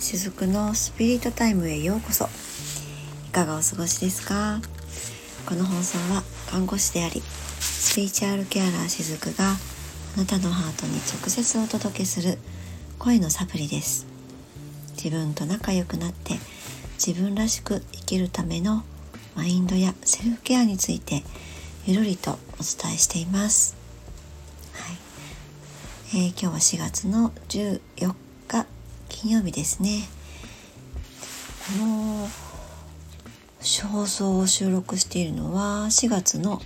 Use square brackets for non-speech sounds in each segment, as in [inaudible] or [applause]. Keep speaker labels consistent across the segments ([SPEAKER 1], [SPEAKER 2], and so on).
[SPEAKER 1] しずくのスピリットタイムへようこそ。いかがお過ごしですか？この放送は看護師でありスピリチュアルケアラーしずくがあなたのハートに直接お届けする声のサプリです。自分と仲良くなって自分らしく生きるためのマインドやセルフケアについてゆるりとお伝えしています。はい。えー、今日は4月の14日金曜日ですね。この放送を収録しているのは4月の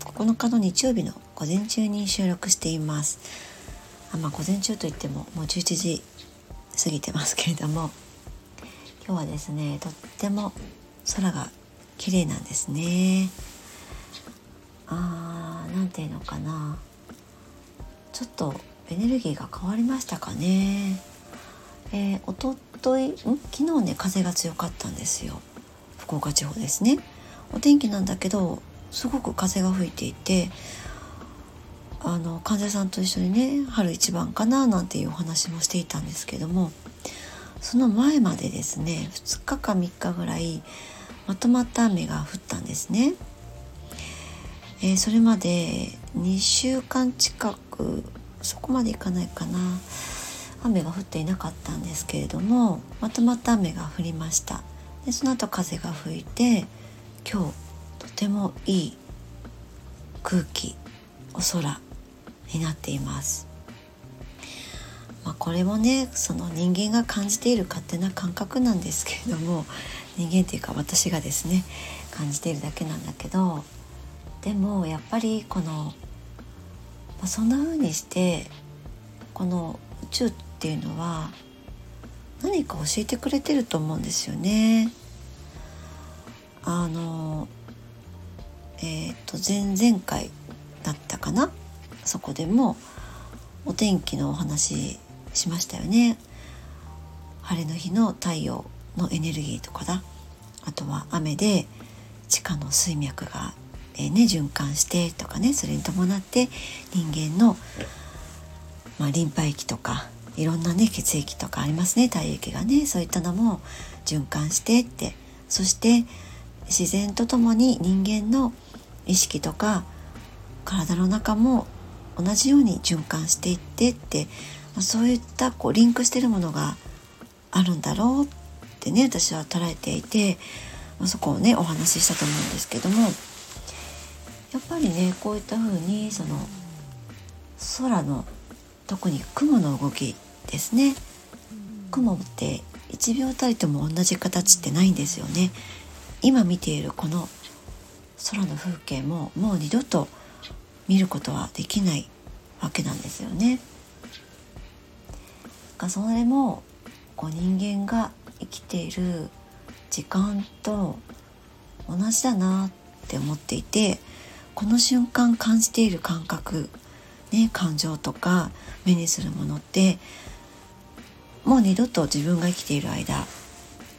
[SPEAKER 1] 9日の日曜日の午前中に収録しています。あまあ午前中といってももう11時過ぎてますけれども今日はですねとっても空が綺麗なんですね。あーなんていうのかな。ちょっとエネルギーが変わりましたかね。えー、おとといん？昨日ね風が強かったんですよ。福岡地方ですね。お天気なんだけどすごく風が吹いていてあの患者さんと一緒にね春一番かななんていうお話もしていたんですけどもその前までですね2日か3日ぐらいまとまった雨が降ったんですね。えー、それまで2週間近くそこまでいかないかな。雨が降っていなかったんですけれどもまとまった雨が降りました。でその後風が吹いて今日とてもいい空気お空になっています、まあ、これもねその人間が感じている勝手な感覚なんですけれども人間っていうか私がですね感じているだけなんだけどでもやっぱりこのまあ、そんな風にしてこの宇宙っていうのは何か教えてくれてると思うんですよね。あのえっ、ー、と前々回だったかな？そこでもお天気のお話しましたよね。晴れの日の太陽のエネルギーとかだあとは雨で地下の水脈がえー、ね、循環してとかねそれに伴って人間の、まあ、リンパ液とかいろんなね血液とかありますね。体液がね。そういったのも循環してって。そして自然とともに人間の意識とか体の中も同じように循環していってって、そういったこうリンクしてるものがあるんだろうってね私は捉えていて、そこをねお話ししたと思うんですけども。やっぱりねこういった風にその空の特に雲の動きですね雲って1秒たりとも同じ形ってないんですよね今見ているこの空の風景ももう二度と見ることはできないわけなんですよね。それもこう人間が生きている時間と同じだなって思っていてこの瞬間感じている感覚、ね、感情とか目にするものってもう二度と自分が生きている間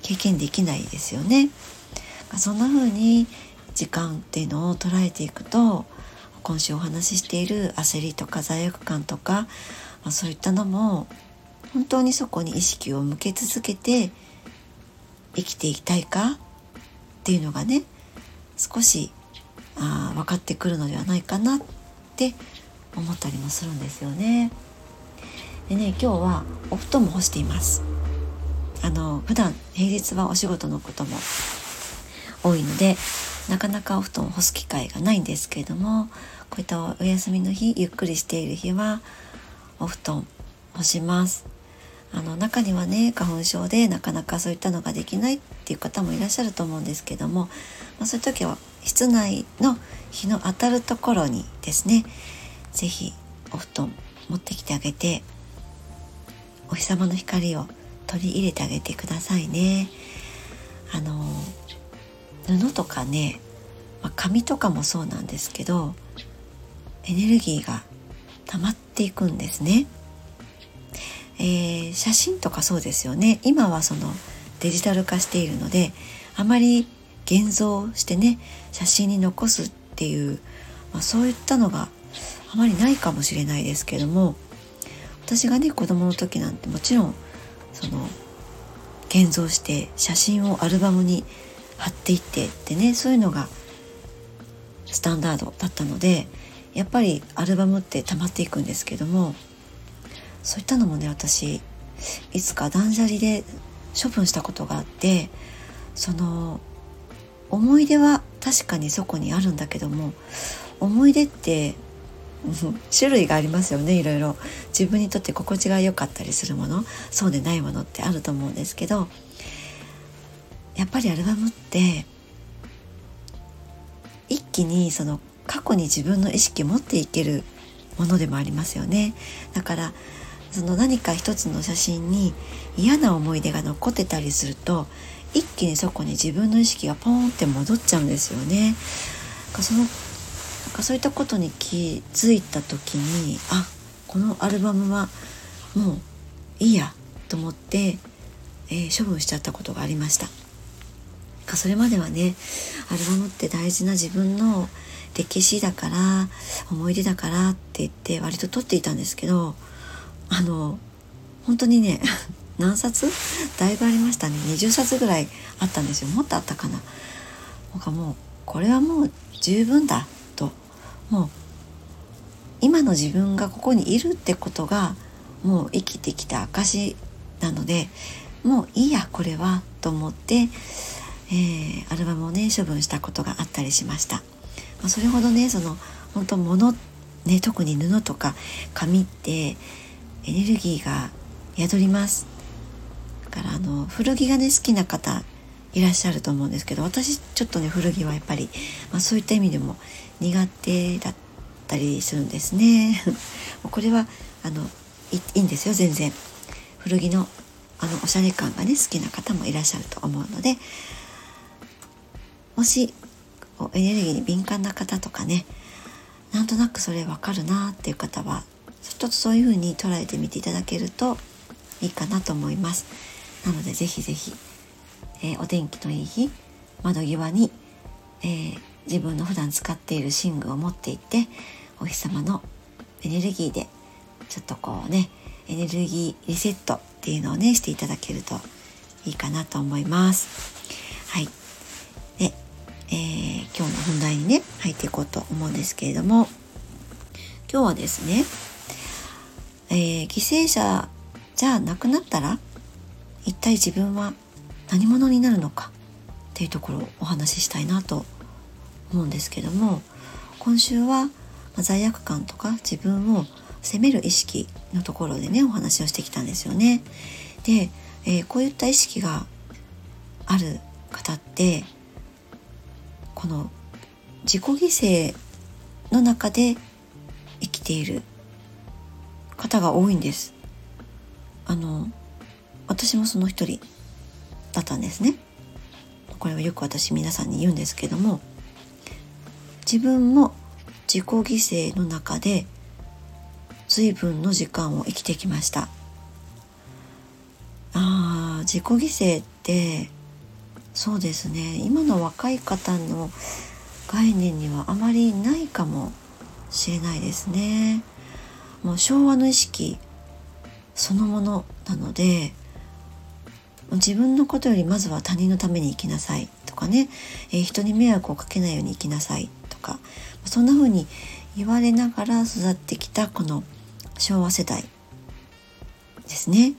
[SPEAKER 1] 経験できないですよね。そんな風に時間っていうのを捉えていくと今週お話ししている焦りとか罪悪感とか、ま、そういったのも本当にそこに意識を向け続けて生きていきたいか？っていうのがね少しあ分かってくるのではないかなって思ったりもするんですよね。でね今日はお布団も干しています。あの普段平日はお仕事のことも多いのでなかなかお布団を干す機会がないんですけれどもこういったお休みの日ゆっくりしている日はお布団干します。あの中にはね花粉症でなかなかそういったのができないっていう方もいらっしゃると思うんですけども、まあ、そういう時は室内の日の当たるところにですね是非お布団持ってきてあげてお日様の光を取り入れてあげてくださいね。あの布とかね、まあ、紙とかもそうなんですけどエネルギーが溜まっていくんですね。えー、写真とかそうですよね今はそのデジタル化しているのであまり現像してね写真に残すっていう、まあ、そういったのがあまりないかもしれないですけども私がね子供の時なんてもちろんその現像して写真をアルバムに貼っていってってねそういうのがスタンダードだったのでやっぱりアルバムって溜まっていくんですけどもそういったのもね私いつか断捨離で処分したことがあってその思い出は確かにそこにあるんだけども思い出って種類がありますよねいろいろ。自分にとって心地が良かったりするもの。そうでないものってあると思うんですけど。やっぱりアルバムって一気にその過去に自分の意識を持っていけるものでもありますよね。だからその何か一つの写真に嫌な思い出が残ってたりすると一気にそこに自分の意識がポーンって戻っちゃうんですよね。そのかそういったことに気づいた時にあこのアルバムはもういいやと思って、えー、処分しちゃったことがありました。か。それまではねアルバムって大事な自分の歴史だから思い出だからって言って割と撮っていたんですけどあの本当にね [laughs] 何冊？だいぶありましたね。20冊ぐらいあったんですよ。もっとあったかな。なんかもうこれはもう十分だ。もう今の自分がここにいるってことがもう生きてきた証なのでもういいやこれはと思って、えー、アルバムをね処分したことがあったりしました、まあ、それほどねその本当物ね特に布とか紙ってエネルギーが宿ります。だからあの古着がね好きな方いらっしゃると思うんですけど私ちょっとね古着はやっぱり、まあ、そういった意味でも苦手だったりするんですね [laughs] これはあのいいんですよ全然古着のあのおしゃれ感がね好きな方もいらっしゃると思うのでもしエネルギーに敏感な方とかねなんとなくそれわかるなっていう方はちょっとそういう風に捉えてみていただけるといいかなと思います。なのでぜひぜひ、えー、お天気のいい日窓際に、えー、自分の普段使っている寝具を持っていってお日様のエネルギーでちょっとこうねエネルギーリセットっていうのをねしていただけるといいかなと思います。はい。で、えー、今日の本題にね入っていこうと思うんですけれども今日はですね、えー、犠牲者じゃあ亡くなったら一体自分は何者になるのかっていうところをお話ししたいなと思うんですけども今週は罪悪感とか自分を責める意識のところでねお話をしてきたんですよね。で、えー、こういった意識がある方ってこの自己犠牲の中で生きている方が多いんです。あの私もその一人だったんですね。これはよく私皆さんに言うんですけども自分も自己犠牲の中で随分の時間を生きてきました。あ自己犠牲ってそうですね。今の若い方の概念にはあまりないかもしれないですね。もう昭和の意識そのものなので自分のことよりまずは他人のために生きなさいとかね、えー、人に迷惑をかけないように生きなさいかそんな風に言われながら育ってきたこの昭和世代ですね。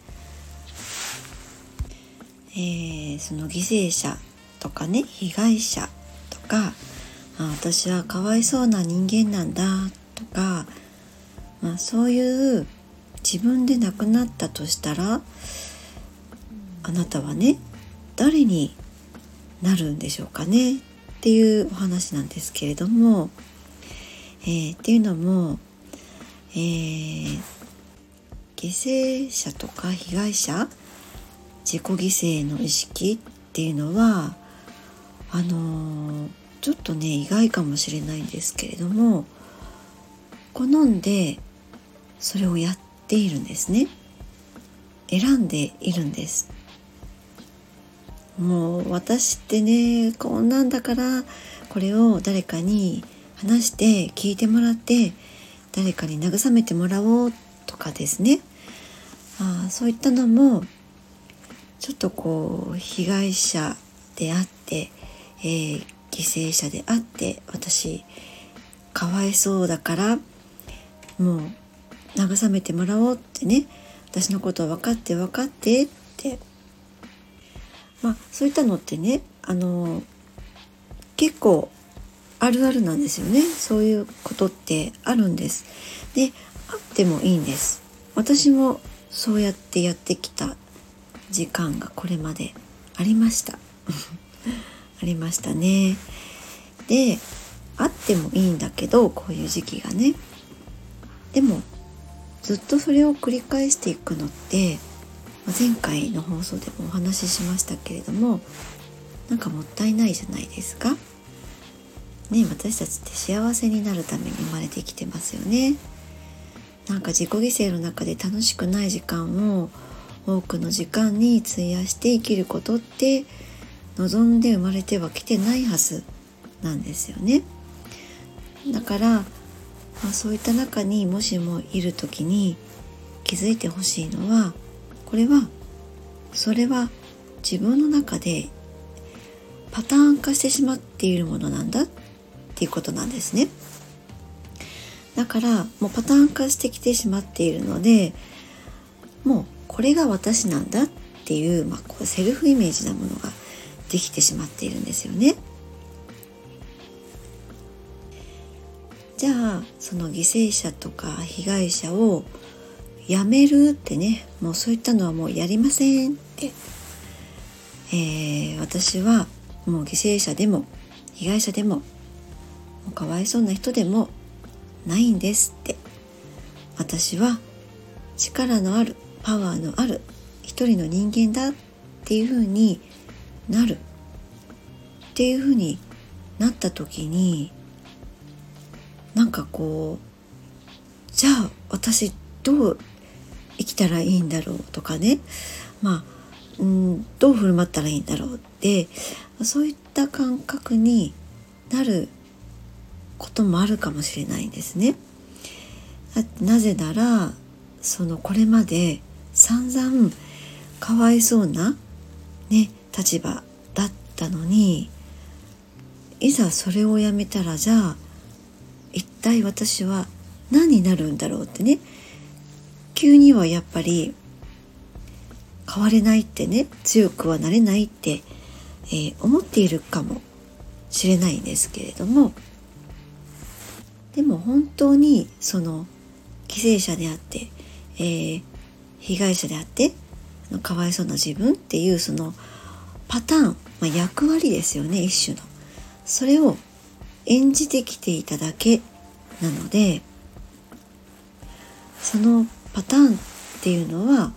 [SPEAKER 1] えー、その犠牲者とかね被害者とかあ私はかわいそうな人間なんだとか、まあ、そういう自分で亡くなったとしたらあなたはね誰になるんでしょうかねっていうお話なんですけれども、えー、っていうのも、えー、犠牲者とか被害者自己犠牲の意識っていうのはあのー、ちょっとね意外かもしれないんですけれども好んでそれをやっているんですね。選んでいるんです。もう私ってねこんなんだからこれを誰かに話して聞いてもらって誰かに慰めてもらおうとかですね。あそういったのもちょっとこう被害者であって、えー、犠牲者であって私かわいそうだからもう慰めてもらおうってね私のことを分かって分かってってまあそういったのってねあの結構あるあるなんですよね。そういうことってあるんです。であってもいいんです。私もそうやってやってきた時間がこれまでありました。[laughs] ありましたね。であってもいいんだけどこういう時期がね。でもずっとそれを繰り返していくのって前回の放送でもお話ししましたけれどもなんかもったいないじゃないですか。ね私たちって幸せになるために生まれてきてますよね。なんか自己犠牲の中で楽しくない時間を多くの時間に費やして生きることって望んで生まれてはきてないはずなんですよね。だからまあ、そういった中にもしもいる時に気づいてほしいのはこれはそれは自分の中でパターン化してしまっているものなんだ？っていうことなんですね。だからもうパターン化してきてしまっているのでもうこれが私なんだ？っていう,、まあ、こうセルフイメージなものができてしまっているんですよね。じゃあその犠牲者とか被害者をやめるってねもうそういったのはもうやりませんって、えー、私はもう犠牲者でも被害者でももうかわいそうな人でもないんですって。私は力のあるパワーのある一人の人間だっていうふうになる。っていうふうになった時になんかこうじゃあ私どう生きたらいいんだろうとかね。まあうんどう振る舞ったらいいんだろうって。そういった感覚になることもあるかもしれないんですね。なぜならそのこれまで散々かわいそうなね立場だったのにいざそれをやめたらじゃあ一体私は何になるんだろうってね。急にはやっぱり変われないってね強くはなれないって、えー、思っているかもしれないんですけれどもでも本当にその犠牲者であって、えー、被害者であってかわいそうな自分っていうそのパターン、まあ、役割ですよね一種の。それを演じてきていただけなのでそのパターンっていうのは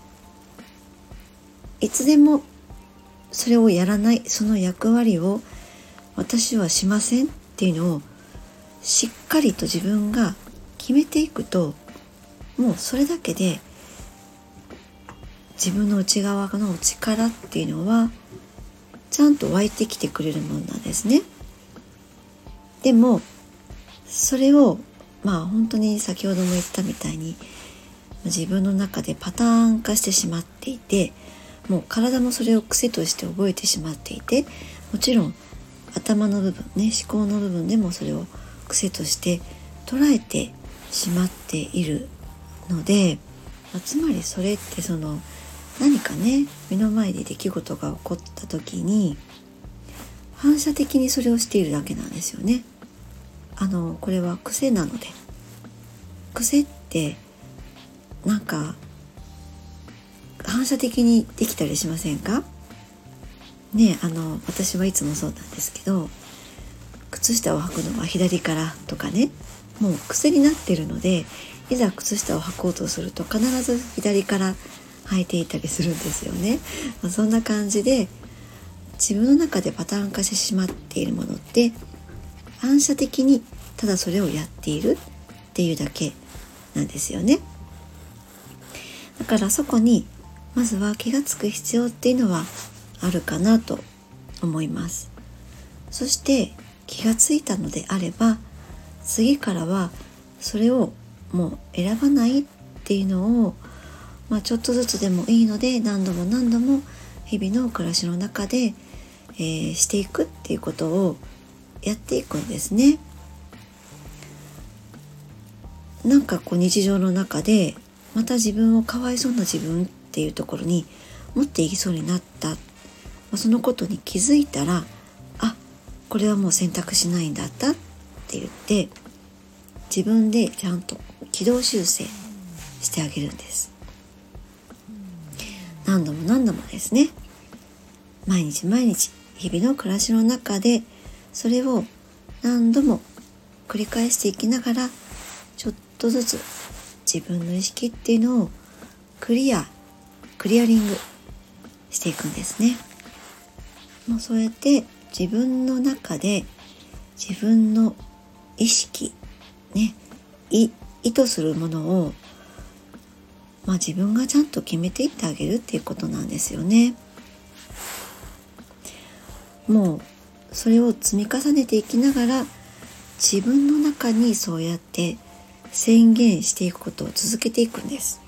[SPEAKER 1] いつでもそれをやらないその役割を私はしませんっていうのをしっかりと自分が決めていくともうそれだけで自分の内側の力っていうのはちゃんと湧いてきてくれるものなんですね。でもそれをまあ本当に先ほども言ったみたいに自分の中でパターン化してしまっていてもう体もそれを癖として覚えてしまっていてもちろん頭の部分ね思考の部分でもそれを癖として捉えてしまっているので、ま、つまりそれってその何かね目の前で出来事が起こった時に反射的にそれをしているだけなんですよね。あのこれは癖なので癖ってなんか反射的にできたりしませんか？ねあの私はいつもそうなんですけど靴下を履くのは左からとかね。もう癖になってるのでいざ靴下を履こうとすると必ず左から履いていたりするんですよね。まあ、そんな感じで自分の中でパターン化してしまっているものって反射的にただそれをやっているっていうだけなんですよね。だからそこにまずは気が付く必要っていうのはあるかなと思いますそして気がついたのであれば次からはそれをもう選ばないっていうのを、まあ、ちょっとずつでもいいので何度も何度も、日々の暮らしの中で、えー、していくっていうことをやっていくんですね。なんかこう日常の中でまた自分をかわいそうな自分っていうところに持っていきそうになった。まそのことに気づいたらあこれはもう選択しないんだった。って言って自分でちゃんと軌道修正してあげるんです。何度も何度もですね。毎日毎日日々の暮らしの中でそれを何度も繰り返していきながらちょっとずつ自分の意識っていうのをクリアクリアリングしていくんですね。もうそうやって自分の中で自分の意識ね意図するものをまあ自分がちゃんと決めていってあげるっていうことなんですよね。もうそれを積み重ねていきながら自分の中にそうやって宣言していくことを続けていくんです。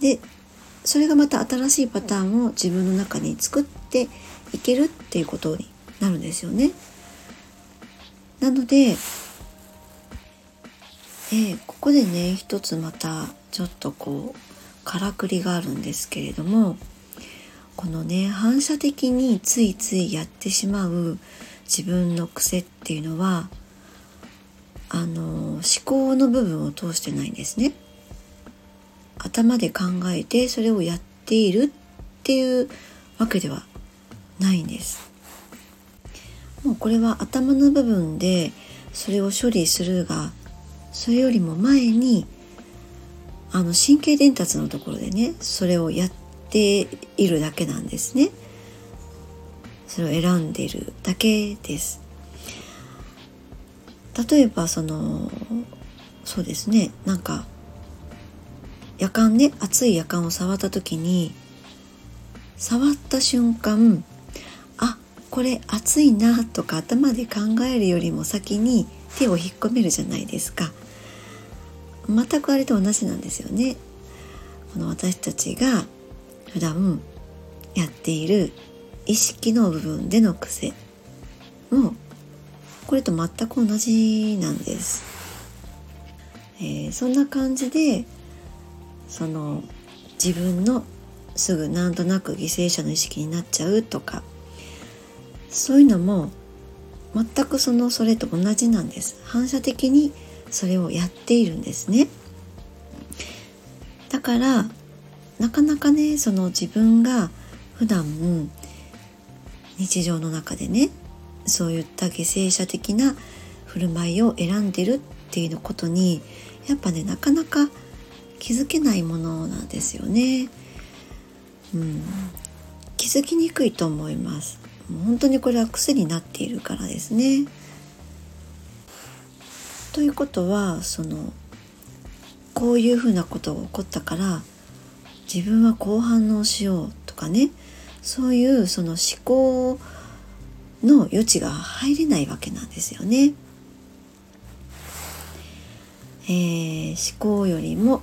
[SPEAKER 1] でそれがまた新しいパターンを自分の中に作っていけるっていうことになるんですよね。なので、え、ここでね一つまたちょっとこうからくりがあるんですけれどもこのね反射的についついやってしまう自分の癖っていうのはあの思考の部分を通してないんですね。頭で考えてそれをやっているっていうわけではないんです。もうこれは頭の部分でそれを処理するがそれよりも前にあの神経伝達のところでねそれをやっているだけなんですね。それを選んでいるだけです。例えばそのそうですねなんか夜間ね熱い夜間を触った時に触った瞬間あこれ熱いなとか頭で考えるよりも先に手を引っ込めるじゃないですか。全くあれと同じなんですよね。この私たちが普段やっている意識の部分での癖もこれと全く同じなんです、えー、そんな感じでその自分のすぐなんとなく犠牲者の意識になっちゃうとかそういうのも全くそのそれと同じなんです。反射的にそれをやっているんですね。だからなかなかねその自分が普段日常の中でねそういった犠牲者的な振る舞いを選んでるっていうことにやっぱねなかなか気づけないものなんですよね。うん、気づきにくいと思います。本当にこれは癖になっているからですね。ということはそのこういうふうなことが起こったから自分はこう反応しようとかねそういうその思考の余地が入れないわけなんですよね。えー、思考よりも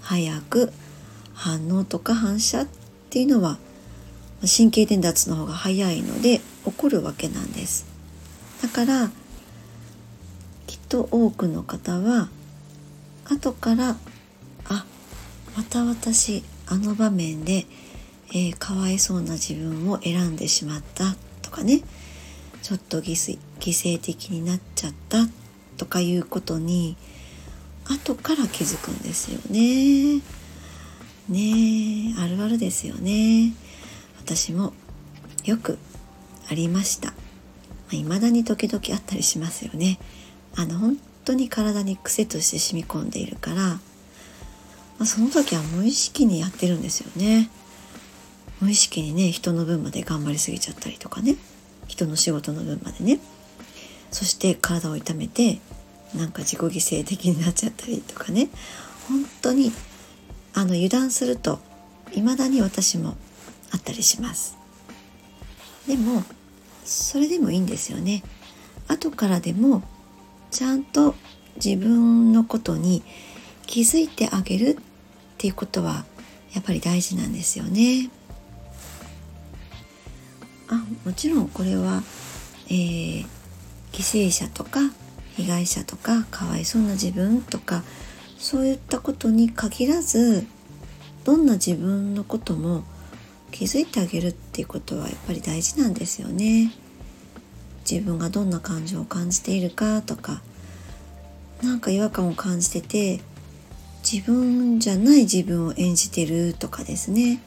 [SPEAKER 1] 早く反応とか反射っていうのは神経伝達の方が早いので起こるわけなんです。だからきっと多くの方は後からあまた私あの場面で、えー、かわいそうな自分を選んでしまったとかねちょっと犠牲的になっちゃったとかいうことに後から気づくんですよね。ねあるあるですよね。私もよくありました。いまだに時々あったりしますよね。あの本当に体に癖として染み込んでいるから、まあ、その時は無意識にやってるんですよね。無意識にね人の分まで頑張りすぎちゃったりとかね人の仕事の分までね。そして体を痛めてなんか自己犠牲的になっちゃったりとかね。本当にあの油断すると未だに私もあったりします。でもそれでもいいんですよね。後からでもちゃんと自分のことに気づいてあげるっていうことはやっぱり大事なんですよね。あもちろんこれは、えー、犠牲者とか被害者とかかわいそうな自分とかそういったことに限らずどんな自分のことも気づいてあげるっていうことはやっぱり大事なんですよね。自分がどんな感情を感じているかとかなんか違和感を感じてて自分じゃない自分を演じてるとかですね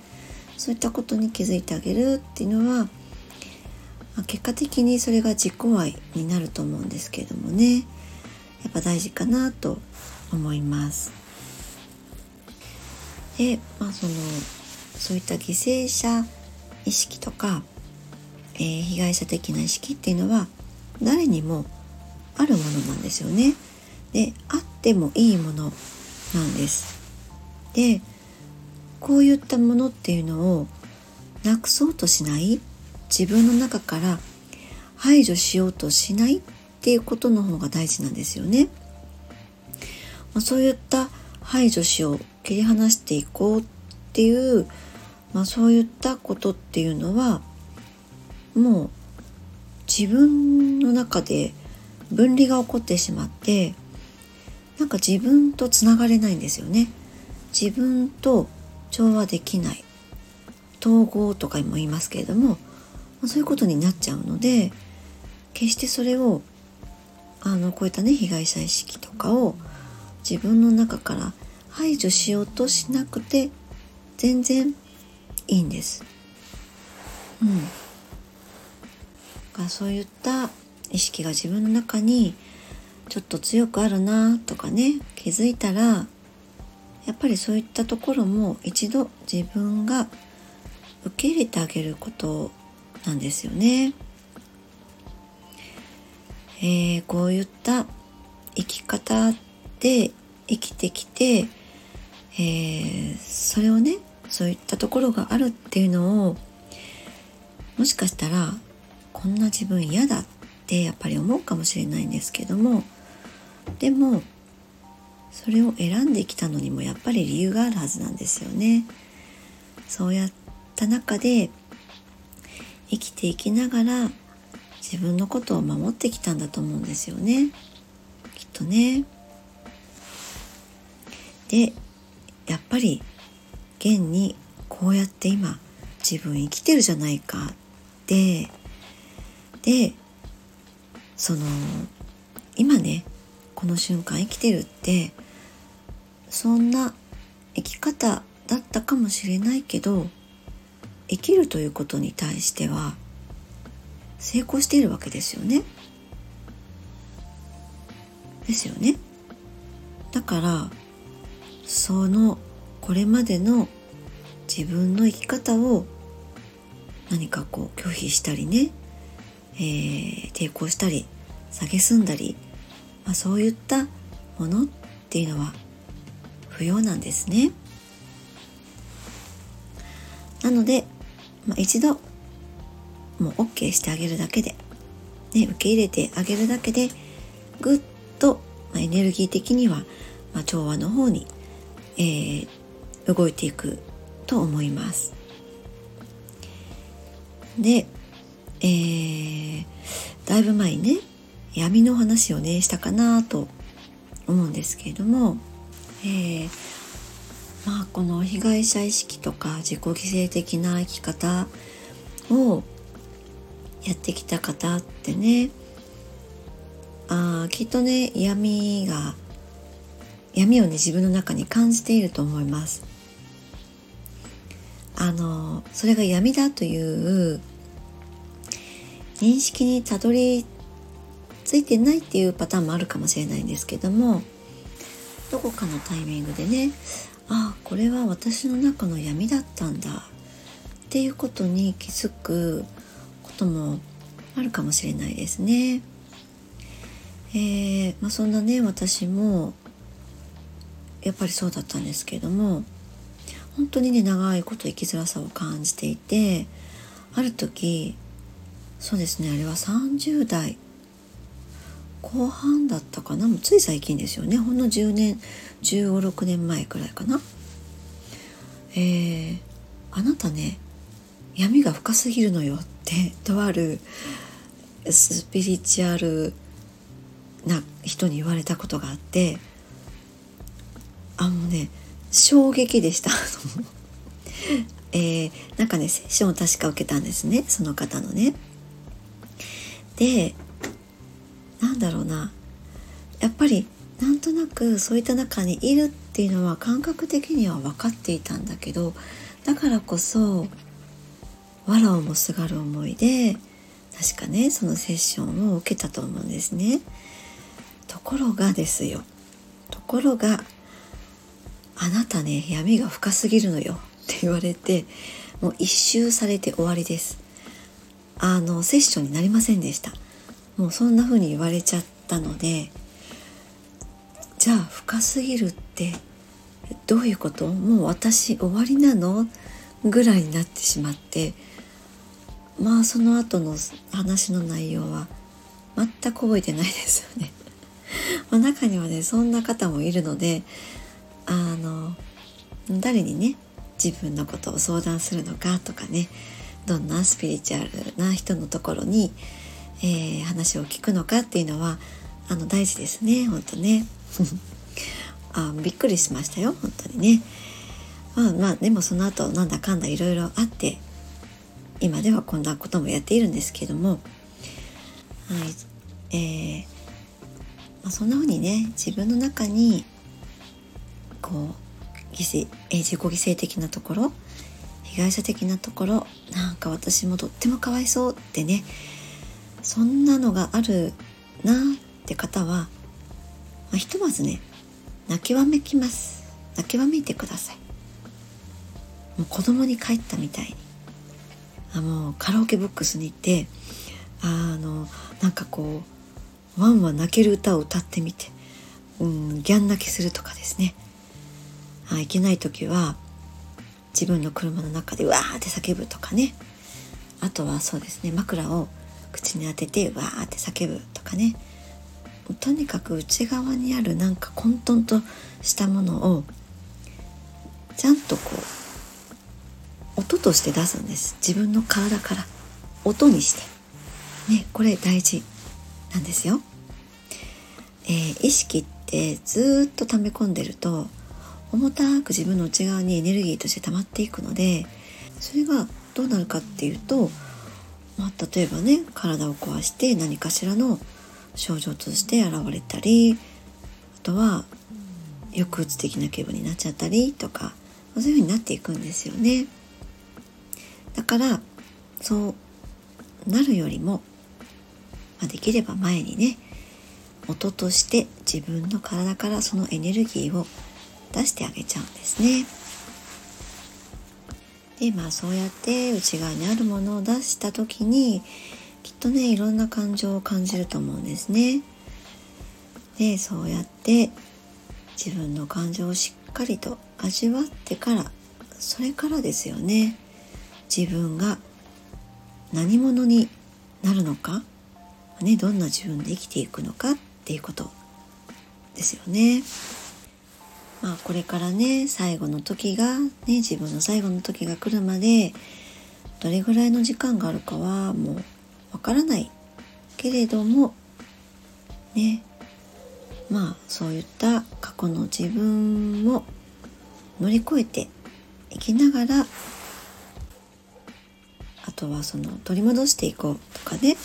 [SPEAKER 1] そういったことに気づいてあげるっていうのはま結果的にそれが自己愛になると思うんですけれどもねやっぱ大事かなと思います。でまあそのそういった犠牲者意識とか、えー、被害者的な意識っていうのは誰にもあるものなんですよね。であってもいいものなんです。でこういったものっていうのをなくそうとしない自分の中から排除しようとしないっていうことの方が大事なんですよね。まあ、そういった排除しよう切り離していこうっていう、まあ、そういったことっていうのはもう自分の中で分離が起こってしまってなんか自分とつながれないんですよね。自分と調和できない統合とかも言いますけれどもまそういうことになっちゃうので決してそれをあのこういったね被害者意識とかを自分の中から排除しようとしなくて全然いいんです。うん。がそういった意識が自分の中にちょっと強くあるなとかね気づいたらやっぱりそういったところも一度自分が受け入れてあげることなんですよね。えー、こういった生き方で生きてきて、えー、それをねそういったところがあるっていうのをもしかしたらこんな自分嫌だってやっぱり思うかもしれないんですけどもでもそれを選んできたのにもやっぱり理由があるはずなんですよね。そうやった中で生きていきながら自分のことを守ってきたんだと思うんですよねきっとね。でやっぱり現にこうやって今自分生きてるじゃないかってでその今ねこの瞬間生きてるってそんな生き方だったかもしれないけど生きるということに対しては成功しているわけですよね。ですよね。だからそのこれまでの自分の生き方を何かこう拒否したりね、えー、抵抗したり蔑んだり、まあ、そういったものっていうのは不要なんですね。なので、まあ、一度もう OK してあげるだけで、ね、受け入れてあげるだけでぐっと、まあ、エネルギー的には、まあ、調和の方に、えー、動いていくと思います。で、えー、だいぶ前にね闇の話をねしたかなと思うんですけれどもえー、まあこの被害者意識とか自己犠牲的な生き方をやってきた方ってねあきっとね闇が闇をね自分の中に感じていると思います。あのそれが闇だという認識にたどり着いてないっていうパターンもあるかもしれないんですけどもどこかのタイミングでねあこれは私の中の闇だったんだっていうことに気づくこともあるかもしれないですね。えー、まあ、そんなね私もやっぱりそうだったんですけれども本当にね長いこと生きづらさを感じていてある時そうですねあれは30代後半だったかな？もうつい最近ですよね。ほんの10年1 5 6年前くらいかな。えー、あなたね闇が深すぎるのよってとあるスピリチュアルな人に言われたことがあってあのね衝撃でした。[laughs] えー、なんかねセッションを確か受けたんですねその方のね。でだろうな。やっぱりなんとなくそういった中にいるっていうのは感覚的には分かっていたんだけどだからこそ藁をもすがる思いで確かねそのセッションを受けたと思うんですね。ところがですよ。ところがあなたね闇が深すぎるのよ。って言われてもう一周されて終わりです。あのセッションになりませんでした。もうそんな風に言われちゃったのでじゃあ深すぎるってどういうこと？もう私終わりなの？ぐらいになってしまってまあその後の話の内容は全く覚えてないですよね。[laughs] まあ中にはねそんな方もいるのであの誰にね自分のことを相談するのかとかねどんなスピリチュアルな人のところに、えー、話を聞くのかっていうのはあの大事ですね。本当ね。[laughs] あびっくりしましたよ。本当にね。まあまあでもその後なんだかんだいろいろあって今ではこんなこともやっているんですけどもはい。えー、まあ、そんな風にね自分の中にこう犠牲、えー、自己犠牲的なところ被害者的なところなんか私もとってもかわいそうってねそんなのがあるなって方は、まあ、ひとまずね泣きわめきます。泣きわめいてください。もう子供に帰ったみたいに。あのカラオケボックスに行ってあのなんかこうワンワン泣ける歌を歌ってみて、うん、ギャン泣きするとかですね。あいけない時は自分の車の中でわーって叫ぶとかね。あとはそうですね枕を口に当ててわーって叫ぶとかね。とにかく内側にあるなんか混沌としたものをちゃんとこう音として出すんです。自分の体から。音にして。ねこれ大事なんですよ、えー、意識ってずっと溜め込んでると重たく自分の内側にエネルギーとして溜まっていくのでそれがどうなるかっていうと、まあ、例えばね体を壊して何かしらの症状として現れたりあとは抑うつ的な気分になっちゃったりとかそういう風になっていくんですよね。だからそうなるよりも、まあ、できれば前にね音として自分の体からそのエネルギーを出してあげちゃうんですね。でまあそうやって内側にあるものを出した時にきっとねいろんな感情を感じると思うんですね。でそうやって自分の感情をしっかりと味わってからそれからですよね自分が何者になるのか、ね、どんな自分で生きていくのかっていうことですよね。まあこれからね最後の時がね自分の最後の時が来るまでどれぐらいの時間があるかはもうわからないけれどもねまあそういった過去の自分を乗り越えていきながらあとはその取り戻していこうとかね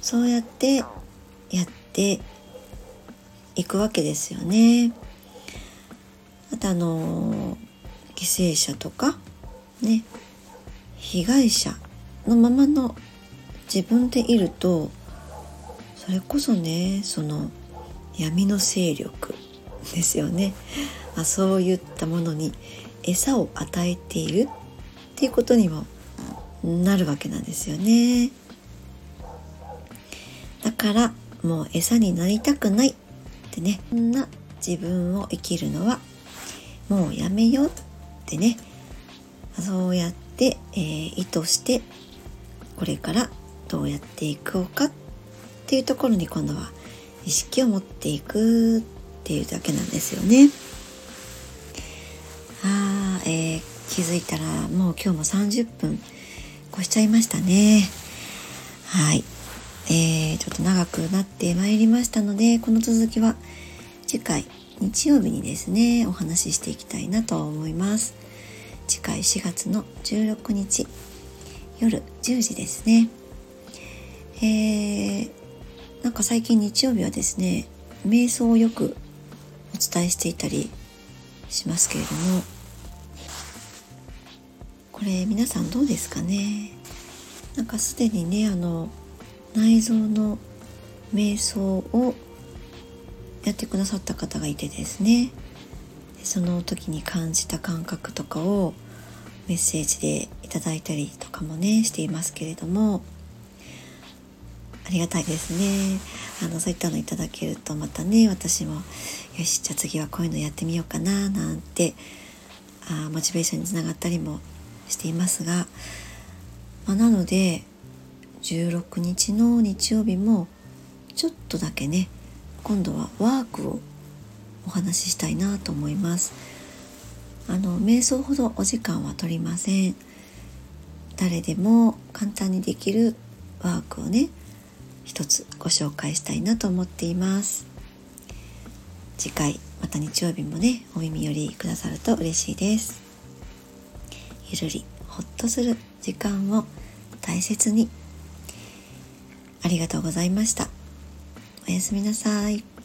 [SPEAKER 1] そうやってやっていくわけですよね。あとあの犠牲者とかね被害者のままの自分でいるとそれこそねその闇の勢力 [laughs] ですよね。あそういったものに餌を与えているっていうことにもなるわけなんですよね。だからもう餌になりたくないってねそんな自分を生きるのはもうやめようってね。そうやって、えー、意図してこれからどうやっていこうかっていうところに今度は意識を持っていくっていうだけなんですよね。あー、えー、気づいたらもう今日も30分越しちゃいましたね。はい、えー、ちょっと長くなってまいりましたのでこの続きは次回日曜日にですねお話ししていきたいなと思います。次回4月の16日夜10時ですね。えー、なんか最近日曜日はですね瞑想をよくお伝えしていたりしますけれどもこれ皆さんどうですかね？なんかすでにねあの内臓の瞑想をやってくださった方がいてですね。その時に感じた感覚とかをメッセージでいただいたりとかもねしていますけれども。ありがたいですね。あのそういったのいただけるとまたね私もよしじゃあ次はこういうのやってみようかななんてあモチベーションにつながったりもしていますが、まあ、なので16日の日曜日もちょっとだけね今度はワークをお話ししたいなと思います。あの瞑想ほどお時間は取りません。誰でも簡単にできるワークをね一つご紹介したいなと思っています。次回また日曜日もねお耳寄りくださると嬉しいです。ゆるりほっとする時間を大切に。ありがとうございました。おやすみなさい。